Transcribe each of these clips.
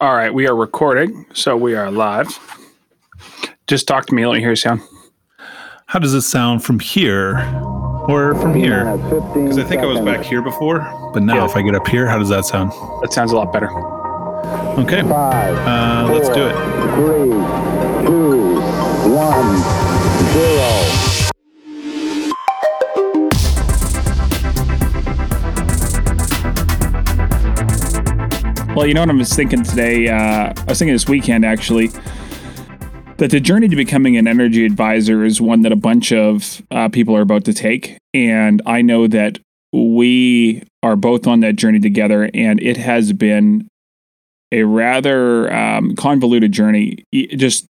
All right, we are recording, so we are live. Just talk to me. Let me hear you sound. How does it sound from here or from here? Because I think I was back here before, but now Yeah. if I get up here, how does that sound? That sounds a lot better. Okay, Five, uh, let's do it. Three, two, one, zero. Well, you know what I was thinking today? Uh, I was thinking this weekend actually that the journey to becoming an energy advisor is one that a bunch of uh, people are about to take, and I know that we are both on that journey together, and it has been a rather um, convoluted journey. Just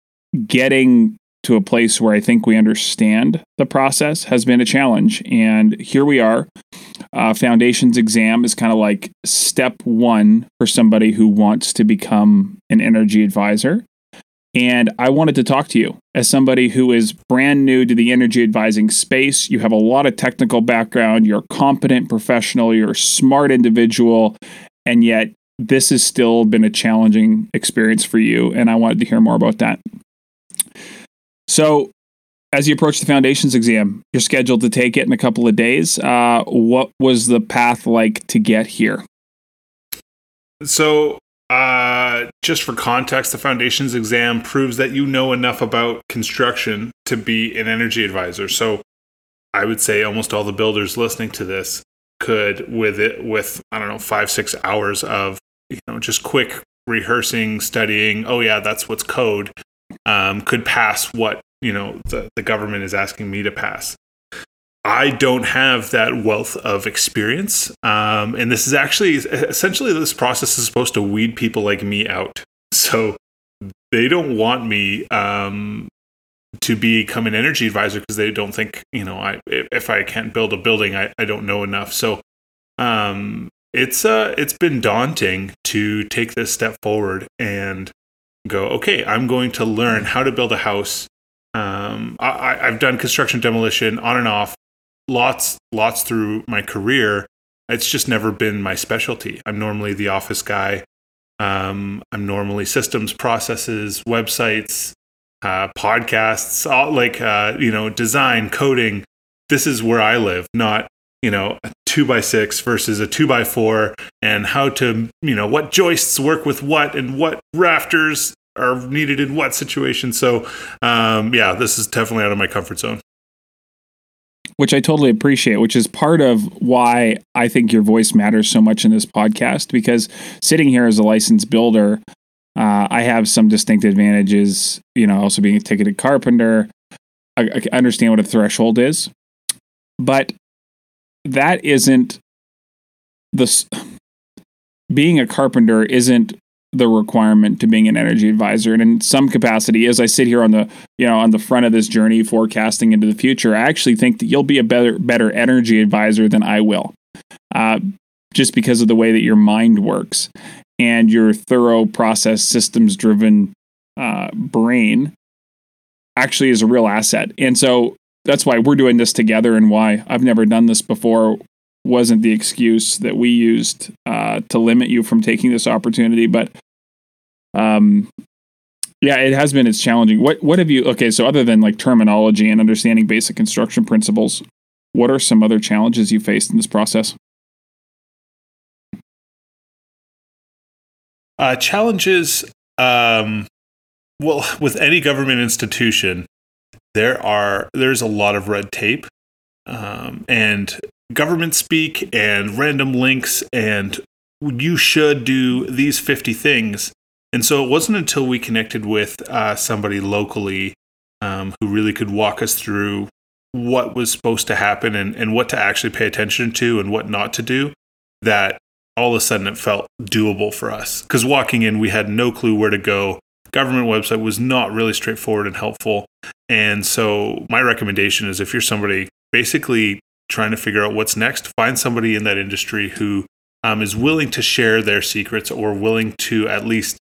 getting to a place where I think we understand the process has been a challenge, and here we are uh, foundations exam is kind of like step one for somebody who wants to become an energy advisor. And I wanted to talk to you as somebody who is brand new to the energy advising space. You have a lot of technical background, you're a competent professional, you're a smart individual, and yet this has still been a challenging experience for you. And I wanted to hear more about that. So, as you approach the foundations exam, you're scheduled to take it in a couple of days. Uh, what was the path like to get here? So, uh, just for context, the foundations exam proves that you know enough about construction to be an energy advisor. So, I would say almost all the builders listening to this could, with it, with I don't know, five six hours of you know just quick rehearsing, studying. Oh yeah, that's what's code. Um, could pass what you know the, the government is asking me to pass. I don't have that wealth of experience. Um, and this is actually essentially this process is supposed to weed people like me out. So they don't want me um, to become an energy advisor because they don't think, you know, I if I can't build a building, I, I don't know enough. So um, it's uh, it's been daunting to take this step forward and go, okay, I'm going to learn how to build a house. Um, I, I've done construction demolition on and off lots lots through my career. It's just never been my specialty. I'm normally the office guy. Um, i'm normally systems processes websites uh, podcasts all like uh, you know design coding. This is where i live not you know a two by six versus a two by four and how to you know what joists work with what and what rafters are needed in what situation so um, yeah this is definitely out of my comfort zone which I totally appreciate, which is part of why I think your voice matters so much in this podcast. Because sitting here as a licensed builder, uh, I have some distinct advantages. You know, also being a ticketed carpenter, I, I understand what a threshold is, but that isn't the being a carpenter isn't the requirement to being an energy advisor. And in some capacity, as I sit here on the you know on the front of this journey forecasting into the future i actually think that you'll be a better better energy advisor than i will uh, just because of the way that your mind works and your thorough process systems driven uh, brain actually is a real asset and so that's why we're doing this together and why i've never done this before wasn't the excuse that we used uh, to limit you from taking this opportunity but um, yeah, it has been. It's challenging. What What have you? Okay, so other than like terminology and understanding basic construction principles, what are some other challenges you faced in this process? Uh, challenges, um, well, with any government institution, there are there's a lot of red tape, um, and government speak and random links, and you should do these fifty things. And so it wasn't until we connected with uh, somebody locally um, who really could walk us through what was supposed to happen and, and what to actually pay attention to and what not to do that all of a sudden it felt doable for us. Because walking in, we had no clue where to go. Government website was not really straightforward and helpful. And so my recommendation is if you're somebody basically trying to figure out what's next, find somebody in that industry who um, is willing to share their secrets or willing to at least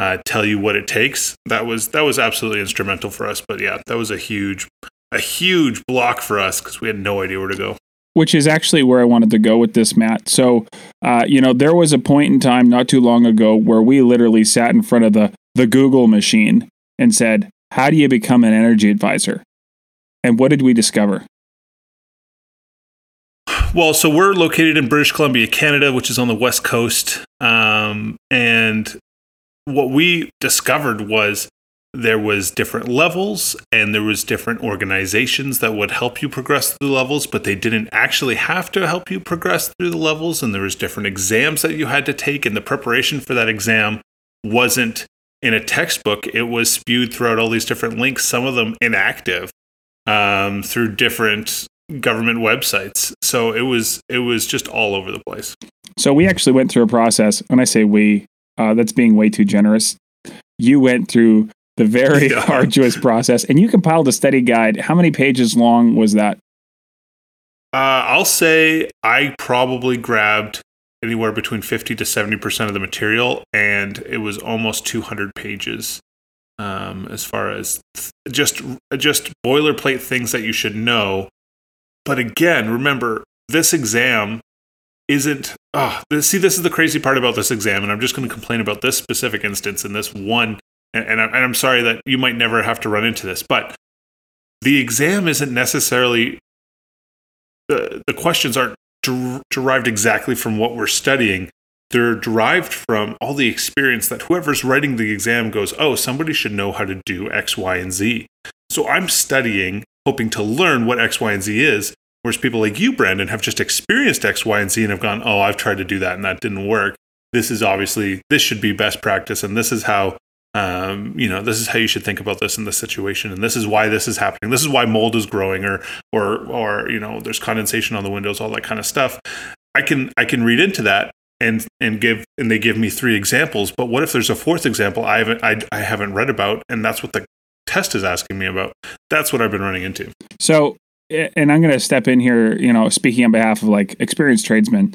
uh, tell you what it takes. That was that was absolutely instrumental for us. But yeah, that was a huge a huge block for us because we had no idea where to go. which is actually where I wanted to go with this, Matt. So, uh, you know, there was a point in time not too long ago where we literally sat in front of the the Google machine and said, "How do you become an energy advisor?" And what did we discover? Well, so we're located in British Columbia, Canada, which is on the west coast. Um, and what we discovered was there was different levels and there was different organizations that would help you progress through the levels but they didn't actually have to help you progress through the levels and there was different exams that you had to take and the preparation for that exam wasn't in a textbook it was spewed throughout all these different links some of them inactive um, through different government websites so it was it was just all over the place so we actually went through a process when i say we uh, that's being way too generous you went through the very yeah. arduous process. And you compiled a study guide. How many pages long was that? Uh, I'll say I probably grabbed anywhere between 50 to 70% of the material, and it was almost 200 pages um, as far as th- just, just boilerplate things that you should know. But again, remember, this exam isn't this, see this is the crazy part about this exam and i'm just going to complain about this specific instance in this one and, and, I'm, and I'm sorry that you might never have to run into this, but the exam isn't necessarily the, the questions aren't der- derived exactly from what we're studying. They're derived from all the experience that whoever's writing the exam goes, oh, somebody should know how to do X, Y, and Z. So I'm studying, hoping to learn what X, Y, and Z is. Whereas people like you, Brandon, have just experienced X, Y, and Z and have gone, oh, I've tried to do that and that didn't work. This is obviously, this should be best practice. And this is how um, you know, this is how you should think about this in this situation, and this is why this is happening. This is why mold is growing, or or or you know, there's condensation on the windows, all that kind of stuff. I can I can read into that and and give and they give me three examples. But what if there's a fourth example I haven't I, I haven't read about, and that's what the test is asking me about. That's what I've been running into. So, and I'm going to step in here. You know, speaking on behalf of like experienced tradesmen.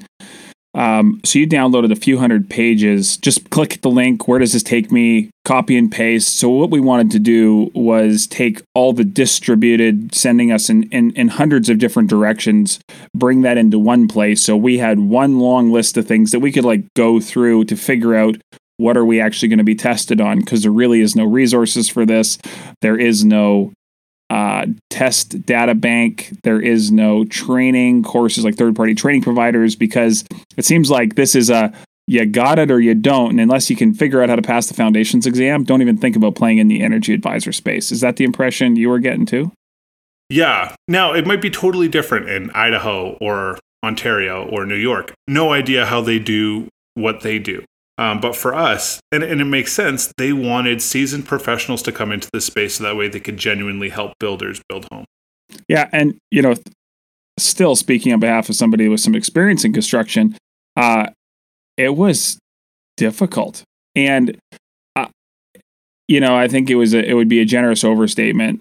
Um, so you downloaded a few hundred pages. Just click the link. Where does this take me? Copy and paste. So what we wanted to do was take all the distributed, sending us in, in, in hundreds of different directions, bring that into one place. So we had one long list of things that we could like go through to figure out what are we actually going to be tested on because there really is no resources for this. There is no uh, test data bank. There is no training courses like third party training providers because it seems like this is a you got it or you don't. And unless you can figure out how to pass the foundations exam, don't even think about playing in the energy advisor space. Is that the impression you were getting too? Yeah. Now, it might be totally different in Idaho or Ontario or New York. No idea how they do what they do. Um, but for us, and, and it makes sense, they wanted seasoned professionals to come into the space so that way they could genuinely help builders build homes. Yeah. And, you know, still speaking on behalf of somebody with some experience in construction, uh, it was difficult. And, uh, you know, I think it was a, it would be a generous overstatement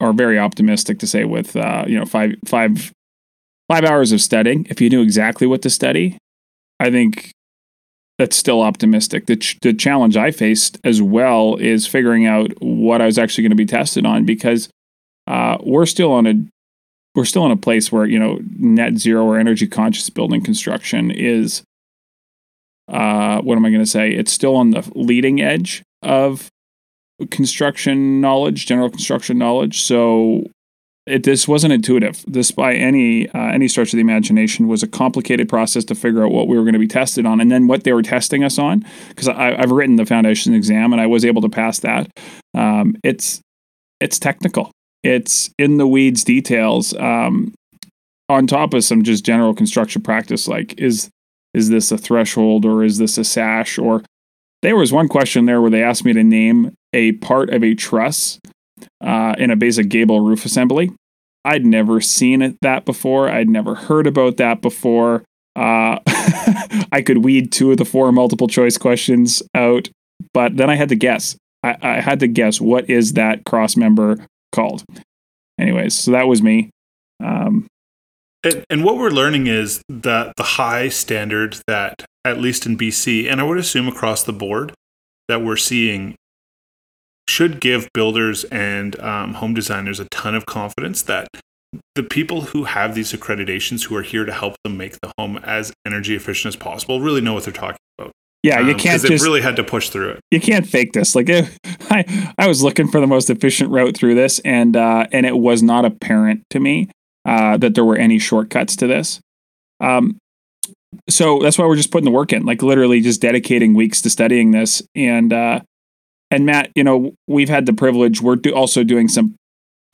or very optimistic to say with, uh, you know, five, five, five hours of studying, if you knew exactly what to study, I think that's still optimistic. The, ch- the challenge I faced as well is figuring out what I was actually going to be tested on because uh, we're still on a we're still in a place where you know net zero or energy conscious building construction is uh, what am I going to say? It's still on the leading edge of construction knowledge, general construction knowledge. So it this wasn't intuitive. This by any uh, any stretch of the imagination was a complicated process to figure out what we were going to be tested on, and then what they were testing us on. Because I've written the foundation exam and I was able to pass that. Um, it's it's technical. It's in the weeds details. Um, on top of some just general construction practice, like is is this a threshold or is this a sash or there was one question there where they asked me to name a part of a truss uh, in a basic gable roof assembly. I'd never seen it that before. I'd never heard about that before. Uh, I could weed two of the four multiple choice questions out, but then I had to guess. I, I had to guess what is that cross member called. Anyways, so that was me. Um, and, and what we're learning is that the high standard that, at least in BC, and I would assume across the board, that we're seeing should give builders and um, home designers a ton of confidence that the people who have these accreditations who are here to help them make the home as energy efficient as possible really know what they're talking about. Yeah, you Um, can't just really had to push through it. you can't fake this. Like I, I was looking for the most efficient route through this, and uh, and it was not apparent to me uh, that there were any shortcuts to this. Um, so that's why we're just putting the work in, like literally just dedicating weeks to studying this. And uh, and Matt, you know, we've had the privilege. We're do- also doing some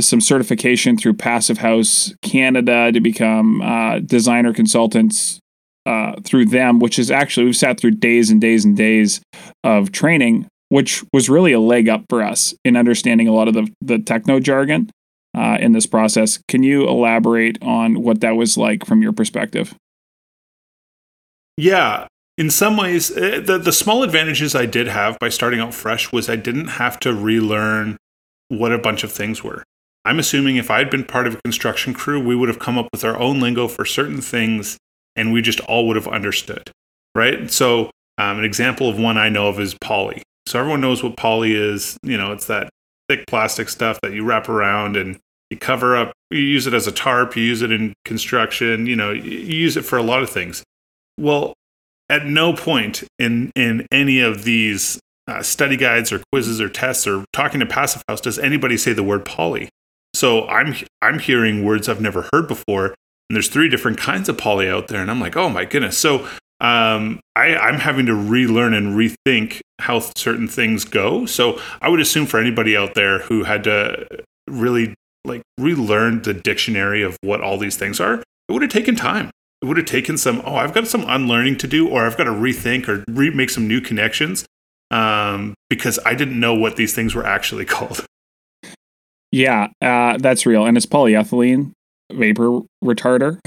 some certification through Passive House Canada to become uh, designer consultants uh, through them, which is actually we've sat through days and days and days of training, which was really a leg up for us in understanding a lot of the the techno jargon uh, in this process. Can you elaborate on what that was like from your perspective? Yeah, in some ways, eh, the the small advantages I did have by starting out fresh was I didn't have to relearn what a bunch of things were. I'm assuming if I'd been part of a construction crew, we would have come up with our own lingo for certain things, and we just all would have understood, right? So, um, an example of one I know of is poly. So everyone knows what poly is. You know, it's that thick plastic stuff that you wrap around and you cover up. You use it as a tarp. You use it in construction. You know, you use it for a lot of things. Well, at no point in in any of these uh, study guides or quizzes or tests or talking to Passive House does anybody say the word poly. So I'm I'm hearing words I've never heard before, and there's three different kinds of poly out there, and I'm like, oh my goodness. So um, I, I'm having to relearn and rethink how certain things go. So I would assume for anybody out there who had to really like relearn the dictionary of what all these things are, it would have taken time it would have taken some oh i've got some unlearning to do or i've got to rethink or re- make some new connections um, because i didn't know what these things were actually called Yeah, uh, that's real, and it's polyethylene vapor retarder.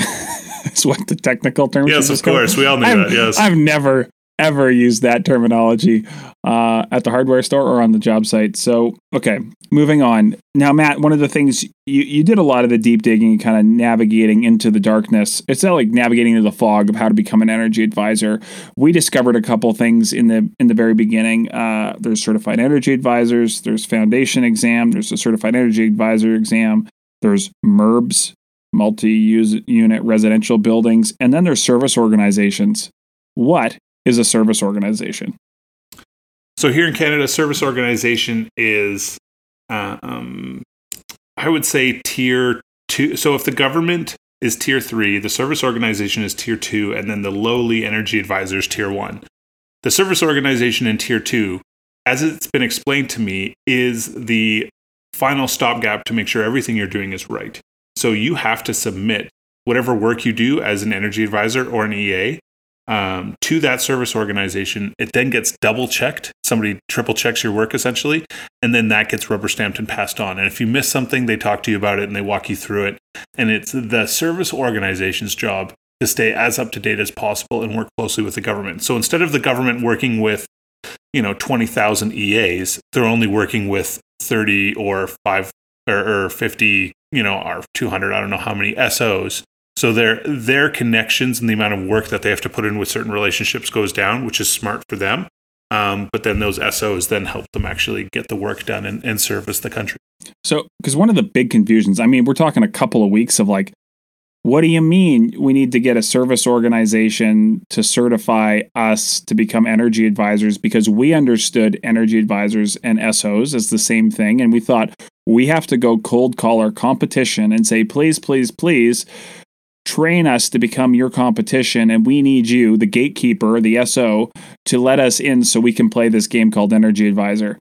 Is what the technical term. yes of course we all knew I've, that yes I've never ever used that terminology uh, at the hardware store or on the job site. So, okay, moving on. Now, Matt, one of the things you, you did a lot of the deep digging, kind of navigating into the darkness. It's not like navigating into the fog of how to become an energy advisor. We discovered a couple things in the in the very beginning. Uh, there's certified energy advisors. There's foundation exam. There's a certified energy advisor exam. There's MURBs, multi-unit residential buildings, and then there's service organizations. What is a service organization. so here in canada service organization is uh, um, i would say tier two. So if the government is tier three the service organization is tier two and then the lowly energy advisor is tier one. The service organization in tier two as it's been explained to me is the final stopgap to make sure everything you're doing is right. So you have to submit whatever work you do as an energy advisor or an ea um, to that service organization. It then gets double checked. Somebody triple checks your work essentially, and then that gets rubber stamped and passed on. And if you miss something, they talk to you about it and they walk you through it. And it's the service organization's job to stay as up to date as possible and work closely with the government. So instead of the government working with, you know, 20,000 EAs, they're only working with 30 or 5 or, or 50, you know, or 200, I don't know how many SOs so their their connections and the amount of work that they have to put in with certain relationships goes down, which is smart for them. Um, but then those SOs then help them actually get the work done and, and service the country. So, because one of the big confusions, I mean, we're talking a couple of weeks of like, what do you mean we need to get a service organization to certify us to become energy advisors? Because we understood energy advisors and SOs as the same thing. And we thought we have to go cold call our competition and say, please, please, please train us to become your competition and we need you the gatekeeper the so to let us in so we can play this game called energy advisor.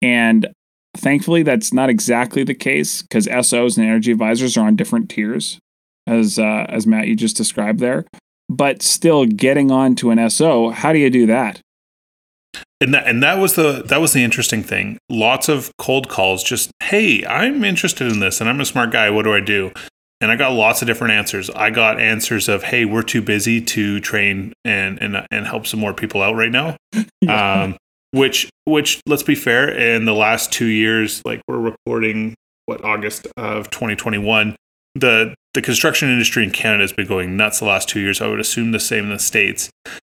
And thankfully that's not exactly the case because sos and energy advisors are on different tiers as uh, as matt you just described there. But still getting on to an so how do you do that? And that and that was the that was the interesting thing. Lots of cold calls just hey i'm interested in this and i'm a smart guy. What do i do and I got lots of different answers. I got answers of, "Hey, we're too busy to train and and and help some more people out right now." yeah. um, which which let's be fair, in the last two years, like we're recording what August of 2021, the the construction industry in Canada has been going nuts the last two years. I would assume the same in the states.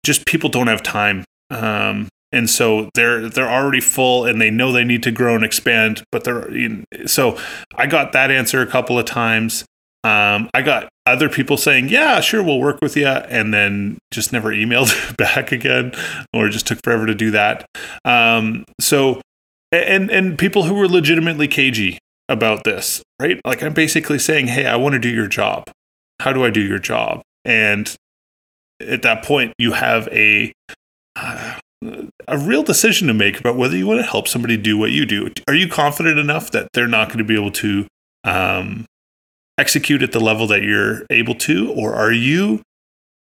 Just people don't have time. Um, and so they're they're already full and they know they need to grow and expand but they're so i got that answer a couple of times Um, I got other people saying, "Yeah, sure, we'll work with you," and then just never emailed back again, or just took forever to do that. Um, so, and and people who were legitimately cagey about this, right? Like I'm basically saying, "Hey, I want to do your job. How do I do your job?" And at that point, you have a uh, a real decision to make about whether you want to help somebody do what you do. Are you confident enough that they're not going to be able to um, execute at the level that you're able to, or are you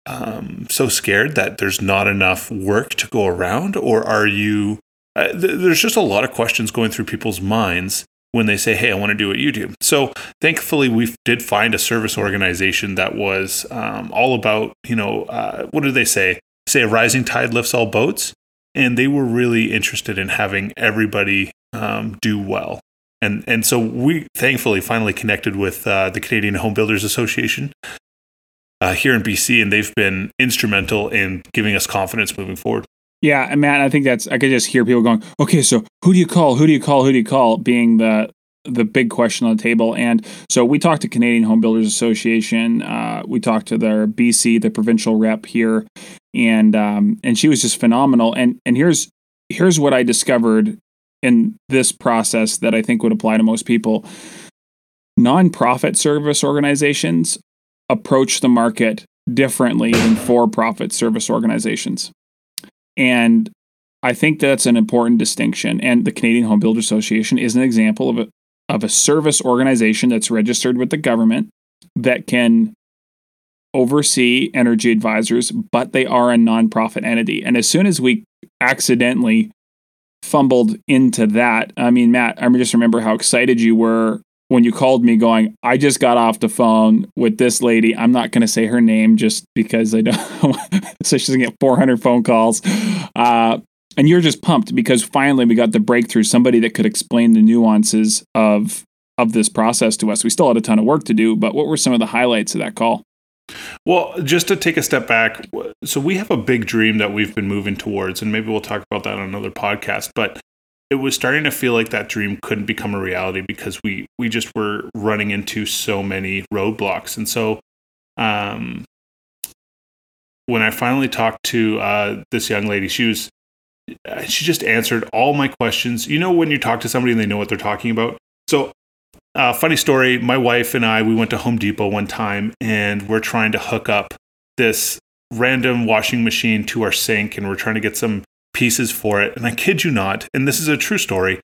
um, so scared that there's not enough work to go around, or are you? Uh, th- there's just a lot of questions going through people's minds when they say, "Hey, I want to do what you do." So, thankfully, we did find a service organization that was um, all about, you know, uh, what did they say? Say a rising tide lifts all boats, and they were really interested in having everybody um, do well and and so we thankfully finally connected with uh, the Canadian Home Builders Association uh, here in BC, and they've been instrumental in giving us confidence moving forward. Yeah, and Matt, I think that's I could just hear people going, "Okay, so who do you call? Who do you call? Who do you call?" Being the the big question on the table. And so we talked to Canadian Home Builders Association. Uh, we talked to their BC, the provincial rep here, and um, and she was just phenomenal. And and here's here's what I discovered in this process that I think would apply to most people. Nonprofit service organizations approach the market differently than for profit service organizations. And I think that's an important distinction. And the Canadian Home Builder Association is an example of a, of a service organization that's registered with the government that can oversee energy advisors, but they are a nonprofit entity. And as soon as we accidentally fumbled into that. I mean, Matt, I just remember how excited you were when you called me going, I just got off the phone with this lady. I'm not going to say her name just because I don't, so she's going to get 400 phone calls. Uh, and you're just pumped because finally we got the breakthrough, somebody that could explain the nuances of of this process to us. We still had a ton of work to do, but what were some of the highlights of that call? Well, just to take a step back, so we have a big dream that we've been moving towards, and maybe we'll talk about that on another podcast. But it was starting to feel like that dream couldn't become a reality because we we just were running into so many roadblocks, and so um, when I finally talked to uh, this young lady, she was she just answered all my questions. You know, when you talk to somebody and they know what they're talking about. So uh, funny story my wife and I, we went to Home Depot one time and we're trying to hook up this random washing machine to our sink and we're trying to get some pieces for it. And I kid you not, and this is a true story.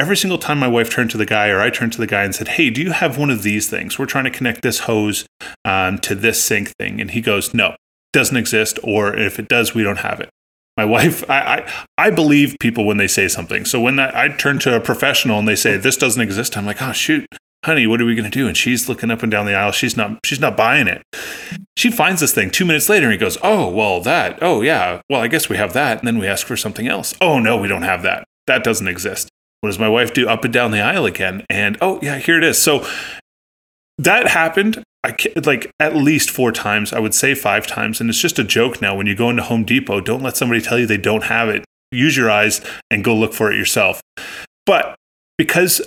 Every single time my wife turned to the guy or I turned to the guy and said, Hey, do you have one of these things? We're trying to connect this hose um, to this sink thing. And he goes, No, doesn't exist. Or if it does, we don't have it my wife I, I, I believe people when they say something. So when I, I, turn to a professional and they say this doesn't exist i'm like oh shoot honey what are we going to do? And she's looking up and down the aisle. She's not she's not buying it. She finds this thing two minutes later and he goes oh well that oh yeah well i guess we have that and then we ask for something else. Oh no we don't have that. That doesn't exist. What does my wife do? Up and down the aisle again and oh yeah here it is. So that happened I like at least four times. I would say five times, and it's just a joke now. When you go into Home Depot, don't let somebody tell you they don't have it. Use your eyes and go look for it yourself. But because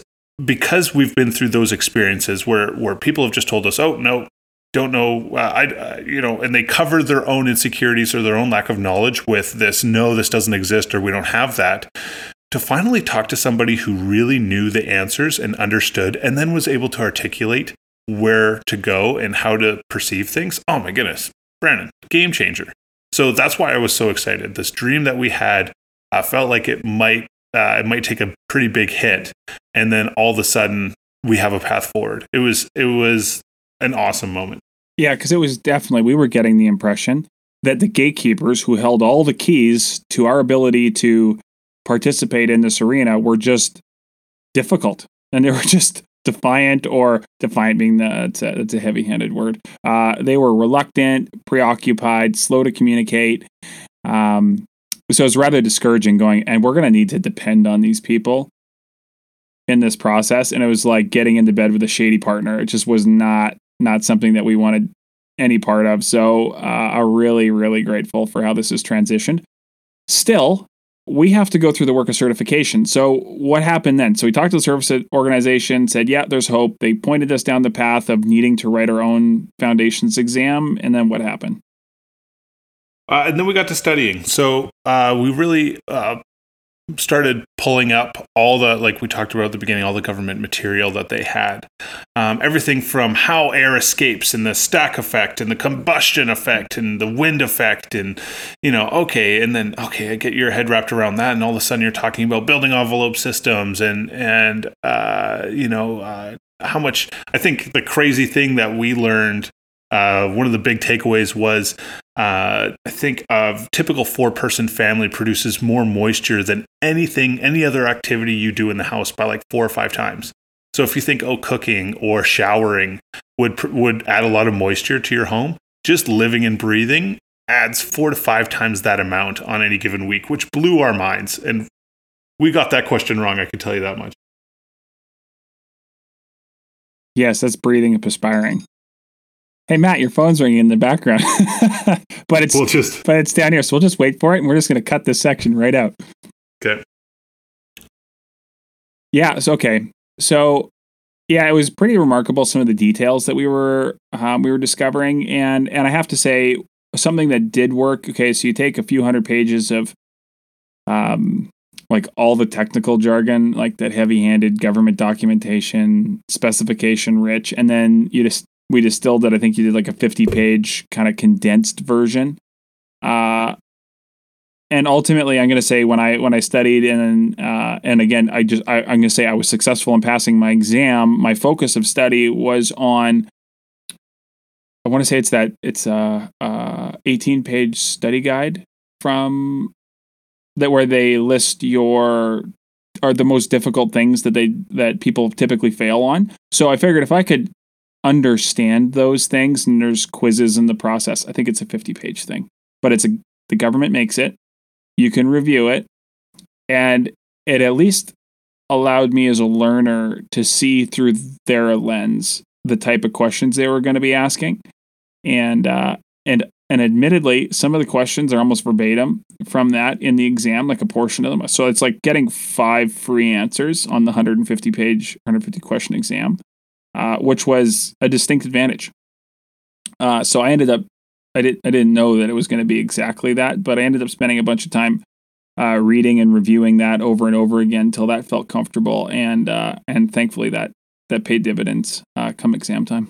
because we've been through those experiences where where people have just told us, "Oh no, don't know," uh, I uh, you know, and they cover their own insecurities or their own lack of knowledge with this, "No, this doesn't exist," or "We don't have that." To finally talk to somebody who really knew the answers and understood, and then was able to articulate where to go and how to perceive things. Oh my goodness, Brandon, game changer. So that's why I was so excited. This dream that we had, I felt like it might uh, it might take a pretty big hit, and then all of a sudden we have a path forward. It was it was an awesome moment. Yeah, because it was definitely we were getting the impression that the gatekeepers who held all the keys to our ability to participate in this arena were just difficult, and they were just defiant or defiant being the it's a, it's a heavy-handed word. Uh, they were reluctant preoccupied slow to communicate. Um, so it's rather discouraging going and we're going to need to depend on these people in this process. And it was like getting into bed with a shady partner. It just was not not something that we wanted any part of. So uh, i'm really really grateful for how this has transitioned. Still we have to go through the work of certification. So what happened then? So we talked to the service organization, said, yeah, there's hope. They pointed us down the path of needing to write our own foundations exam. And then what happened? Uh, and then we got to studying. So uh, we really uh, started pulling up all the like we talked about at the beginning all the government material that they had. Um, everything from how air escapes and the stack effect and the combustion effect and the wind effect and you know okay and then okay i get your head wrapped around that and all of a sudden you're talking about building envelope systems and and uh, you know uh, how much i think the crazy thing that we learned uh, one of the big takeaways was uh, I think a typical four person family produces more moisture than anything, any other activity you do in the house by like four or five times. So if you think, oh, cooking or showering would would add a lot of moisture to your home, just living and breathing adds four to five times that amount on any given week, which blew our minds. And we got that question wrong. I can tell you that much. Yes, that's breathing and perspiring. Hey Matt, your phone's ringing in the background, but it's we'll just but it's down here, so we'll just wait for it, and we're just going to cut this section right out. Okay. Yeah. So okay. So yeah, it was pretty remarkable some of the details that we were um, we were discovering, and and I have to say something that did work. Okay, so you take a few hundred pages of um like all the technical jargon, like that heavy-handed government documentation, specification rich, and then you just we distilled it. I think you did like a 50 page kind of condensed version. Uh, and ultimately, I'm going to say when I when I studied and uh, and again, I just I, I'm going to say I was successful in passing my exam. My focus of study was on. I want to say it's that it's a, a 18 page study guide from that where they list your are the most difficult things that they that people typically fail on. So I figured if I could understand those things and there's quizzes in the process. I think it's a 50 page thing, but it's a the government makes it. You can review it and it at least allowed me as a learner to see through their lens the type of questions they were going to be asking. And uh and and admittedly, some of the questions are almost verbatim from that in the exam, like a portion of them. So it's like getting five free answers on the 150 page, 150 question exam uh, which was a distinct advantage. Uh, so I ended up, I didn't, I didn't know that it was going to be exactly that, but I ended up spending a bunch of time uh, reading and reviewing that over and over again until that felt comfortable, and uh, and thankfully that that paid dividends uh, come exam time.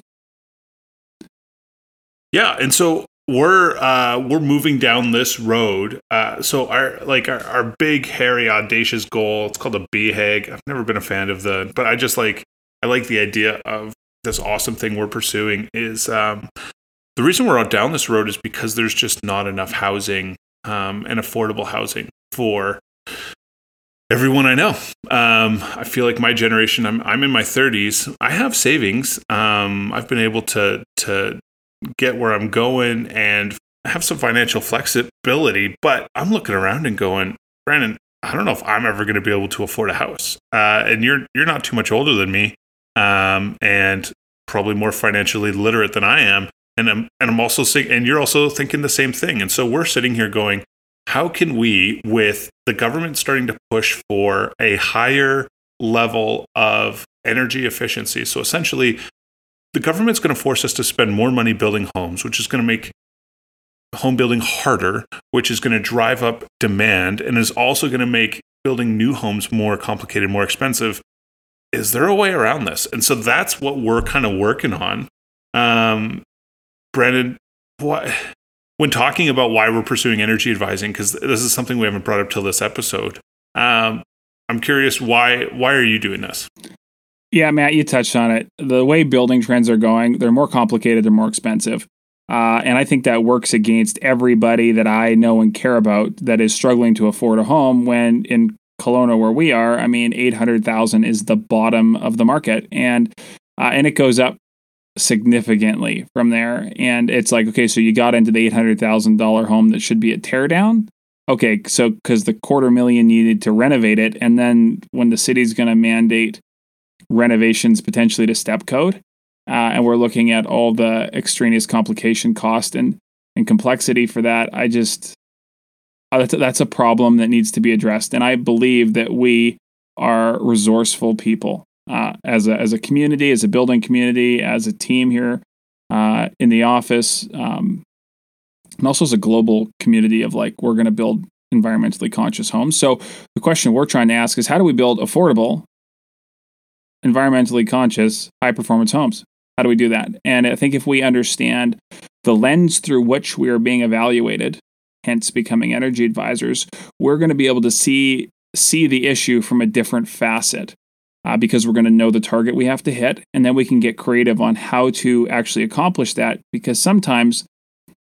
Yeah, and so we're uh, we're moving down this road. Uh, so our like our, our big hairy audacious goal. It's called a BHAG. I've never been a fan of the, but I just like I like the idea of this awesome thing we're pursuing is um, the reason we're out down this road is because there's just not enough housing um, and affordable housing for everyone I know. Um, I feel like my generation, I'm, I'm in my 30s. I have savings. Um, I've been able to, to get where I'm going and have some financial flexibility, but I'm looking around and going, Brandon, I don't know if I'm ever going to be able to afford a house. Uh, and you're you're not too much older than me um, and probably more financially literate than I am. And I'm and I'm also saying, and you're also thinking the same thing. And so we're sitting here going, how can we, with the government starting to push for a higher level of energy efficiency? So essentially, the government's going to force us to spend more money building homes, which is going to make home building harder, which is going to drive up demand and is also going to make building new homes more complicated, more expensive is there a way around this? And so that's what we're kind of working on. Um, Brandon, what, when talking about why we're pursuing energy advising, because this is something we haven't brought up till this episode. Um, I'm curious why why are you doing this? Yeah, Matt, you touched on it. The way building trends are going, they're more complicated, they're more expensive. Uh, and I think that works against everybody that I know and care about that is struggling to afford a home when in Kelowna where we are, I mean, 800,000 is the bottom of the market. And, uh, and it goes up significantly from there. And it's like, okay, so you got into the $800,000 home that should be a teardown. Okay, so because the quarter million needed to renovate it. And then when the city's going to mandate renovations potentially to step code, uh, and we're looking at all the extraneous complication cost and, and complexity for that, I just, uh, that's a, that's a problem that needs to be addressed. And I believe that we are resourceful people uh, as a as a community, as a building community, as a team here uh, in the office, um, and also as a global community of like we're going to build environmentally conscious homes. So the question we're trying to ask is how do we build affordable, environmentally conscious, high performance homes? How do we do that? And I think if we understand the lens through which we are being evaluated, hence becoming energy advisors, we're going to be able to see see the issue from a different facet uh, because we're going to know the target we have to hit. And then we can get creative on how to actually accomplish that because sometimes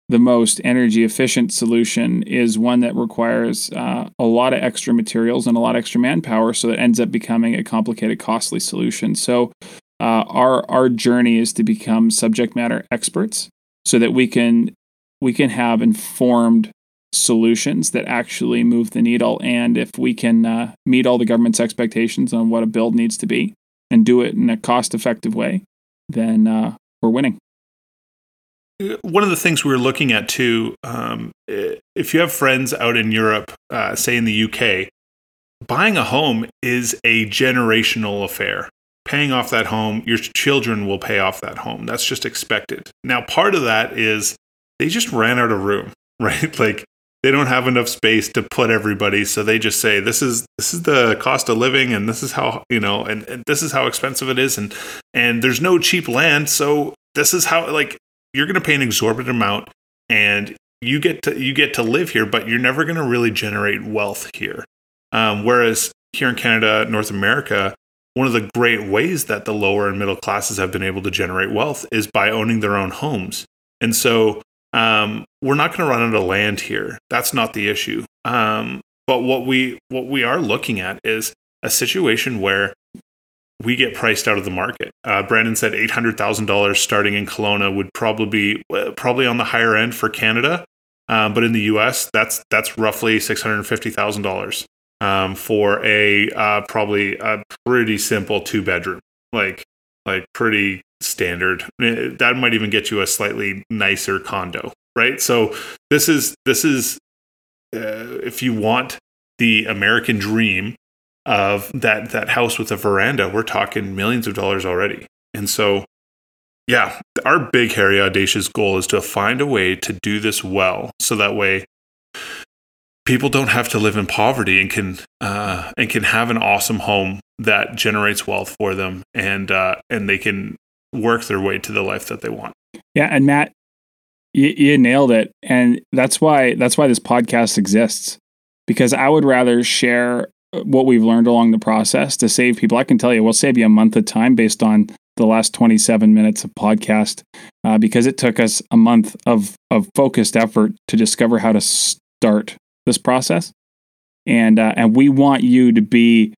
the most energy efficient solution is one that requires uh, a lot of extra materials and a lot of extra manpower. So it ends up becoming a complicated, costly solution. So uh, our, our journey is to become subject matter experts so that we can we can have informed solutions that actually move the needle. And if we can uh, meet all the government's expectations on what a build needs to be and do it in a cost effective way, then uh, we're winning. One of the things we were looking at too, um, if you have friends out in Europe, uh, say in the UK, buying a home is a generational affair. Paying off that home, your children will pay off that home. That's just expected. Now, part of that is they just ran out of room, right? Like they don't have enough space to put everybody so they just say this is this is the cost of living and this is how you know and, and this is how expensive it is and and there's no cheap land so this is how like you're going to pay an exorbitant amount and you get to you get to live here but you're never going to really generate wealth here. Um, whereas here in canada north america one of the great ways that the lower and middle classes have been able to generate wealth is by owning their own homes. And so um, we're not going to run out of land here. That's not the issue. Um, but what we what we are looking at is a situation where we get priced out of the market. Uh, Brandon said eight hundred thousand dollars starting in Kelowna would probably be uh, probably on the higher end for Canada, um, but in the U.S. that's that's roughly six hundred fifty thousand um, dollars for a uh, probably a pretty simple two bedroom, like like pretty standard. Eh, that might even get you a slightly nicer condo, right? So this is this is uh, if you want the American dream of that that house with a veranda, we're talking millions of dollars already. And so yeah, our big hairy audacious goal is to find a way to do this well so that way people don't have to live in poverty and can uh, and can have an awesome home that generates wealth for them and uh, and they can work their way to the life that they want. Yeah, and Matt, you, you nailed it, and that's why that's why this podcast exists because I would rather share what we've learned along the process to save people. I can tell you, we'll save you a month of time based on the last 27 minutes of podcast uh, because it took us a month of of focused effort to discover how to start this process, and uh, and we want you to be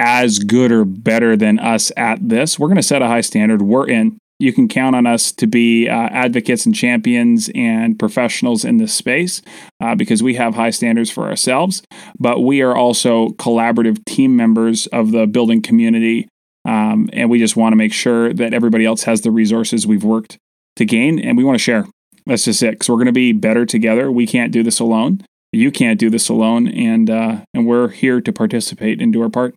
as good or better than us at this. We're going to set a high standard. We're in. You can count on us to be uh, advocates and champions and professionals in this space uh, because we have high standards for ourselves. But we are also collaborative team members of the building community. Um, and we just want to make sure that everybody else has the resources we've worked to gain and we want to share. That's just it. Because we're going to be better together. We can't do this alone. You can't do this alone. And, uh, and we're here to participate and do our part.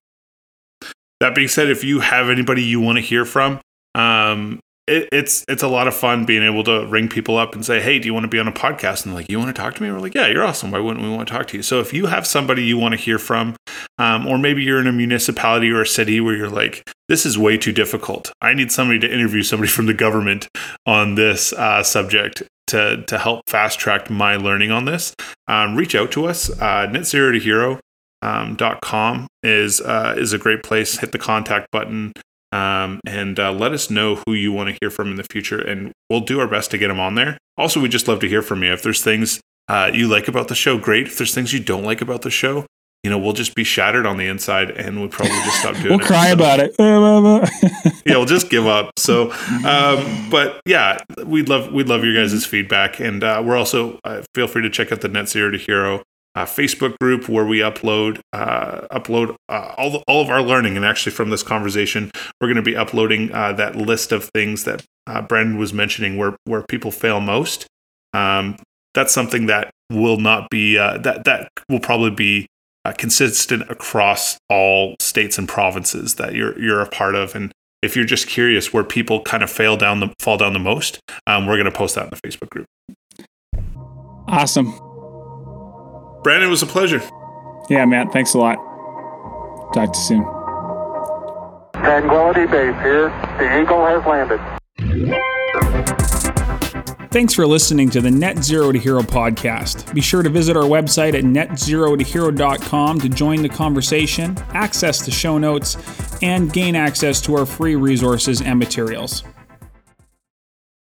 That being said, if you have anybody you want to hear from, um, it, it's it's a lot of fun being able to ring people up and say, "Hey, do you want to be on a podcast?" And like, "You want to talk to me?" We're like, "Yeah, you're awesome. Why wouldn't we want to talk to you?" So if you have somebody you want to hear from, um, or maybe you're in a municipality or a city where you're like, "This is way too difficult. I need somebody to interview somebody from the government on this uh, subject." To, to help fast track my learning on this, um, reach out to us. Uh, Net Zero to Hero um, .com is uh, is a great place. Hit the contact button um, and uh, let us know who you want to hear from in the future, and we'll do our best to get them on there. Also, we just love to hear from you. If there's things uh, you like about the show, great. If there's things you don't like about the show, you know, we'll just be shattered on the inside, and we'll probably just stop doing we'll it. We'll cry so, about it. yeah, we'll just give up. So, um, but yeah, we'd love we'd love your guys' feedback, and uh, we're also uh, feel free to check out the Net Zero to Hero uh, Facebook group where we upload uh, upload uh, all the, all of our learning. And actually, from this conversation, we're going to be uploading uh, that list of things that uh, Brandon was mentioning where where people fail most. Um, that's something that will not be uh, that that will probably be consistent across all states and provinces that you're you're a part of. And if you're just curious where people kind of fail down the fall down the most, um, we're going to post that in the Facebook group. Awesome. Brandon, it was a pleasure. Yeah, Matt. Thanks a lot. Talk to you soon. Tranquility Base here. The Eagle has landed. Thanks for listening to the Net Zero to Hero podcast. Be sure to visit our website at netzerotohero.com to join the conversation, access the show notes, and gain access to our free resources and materials.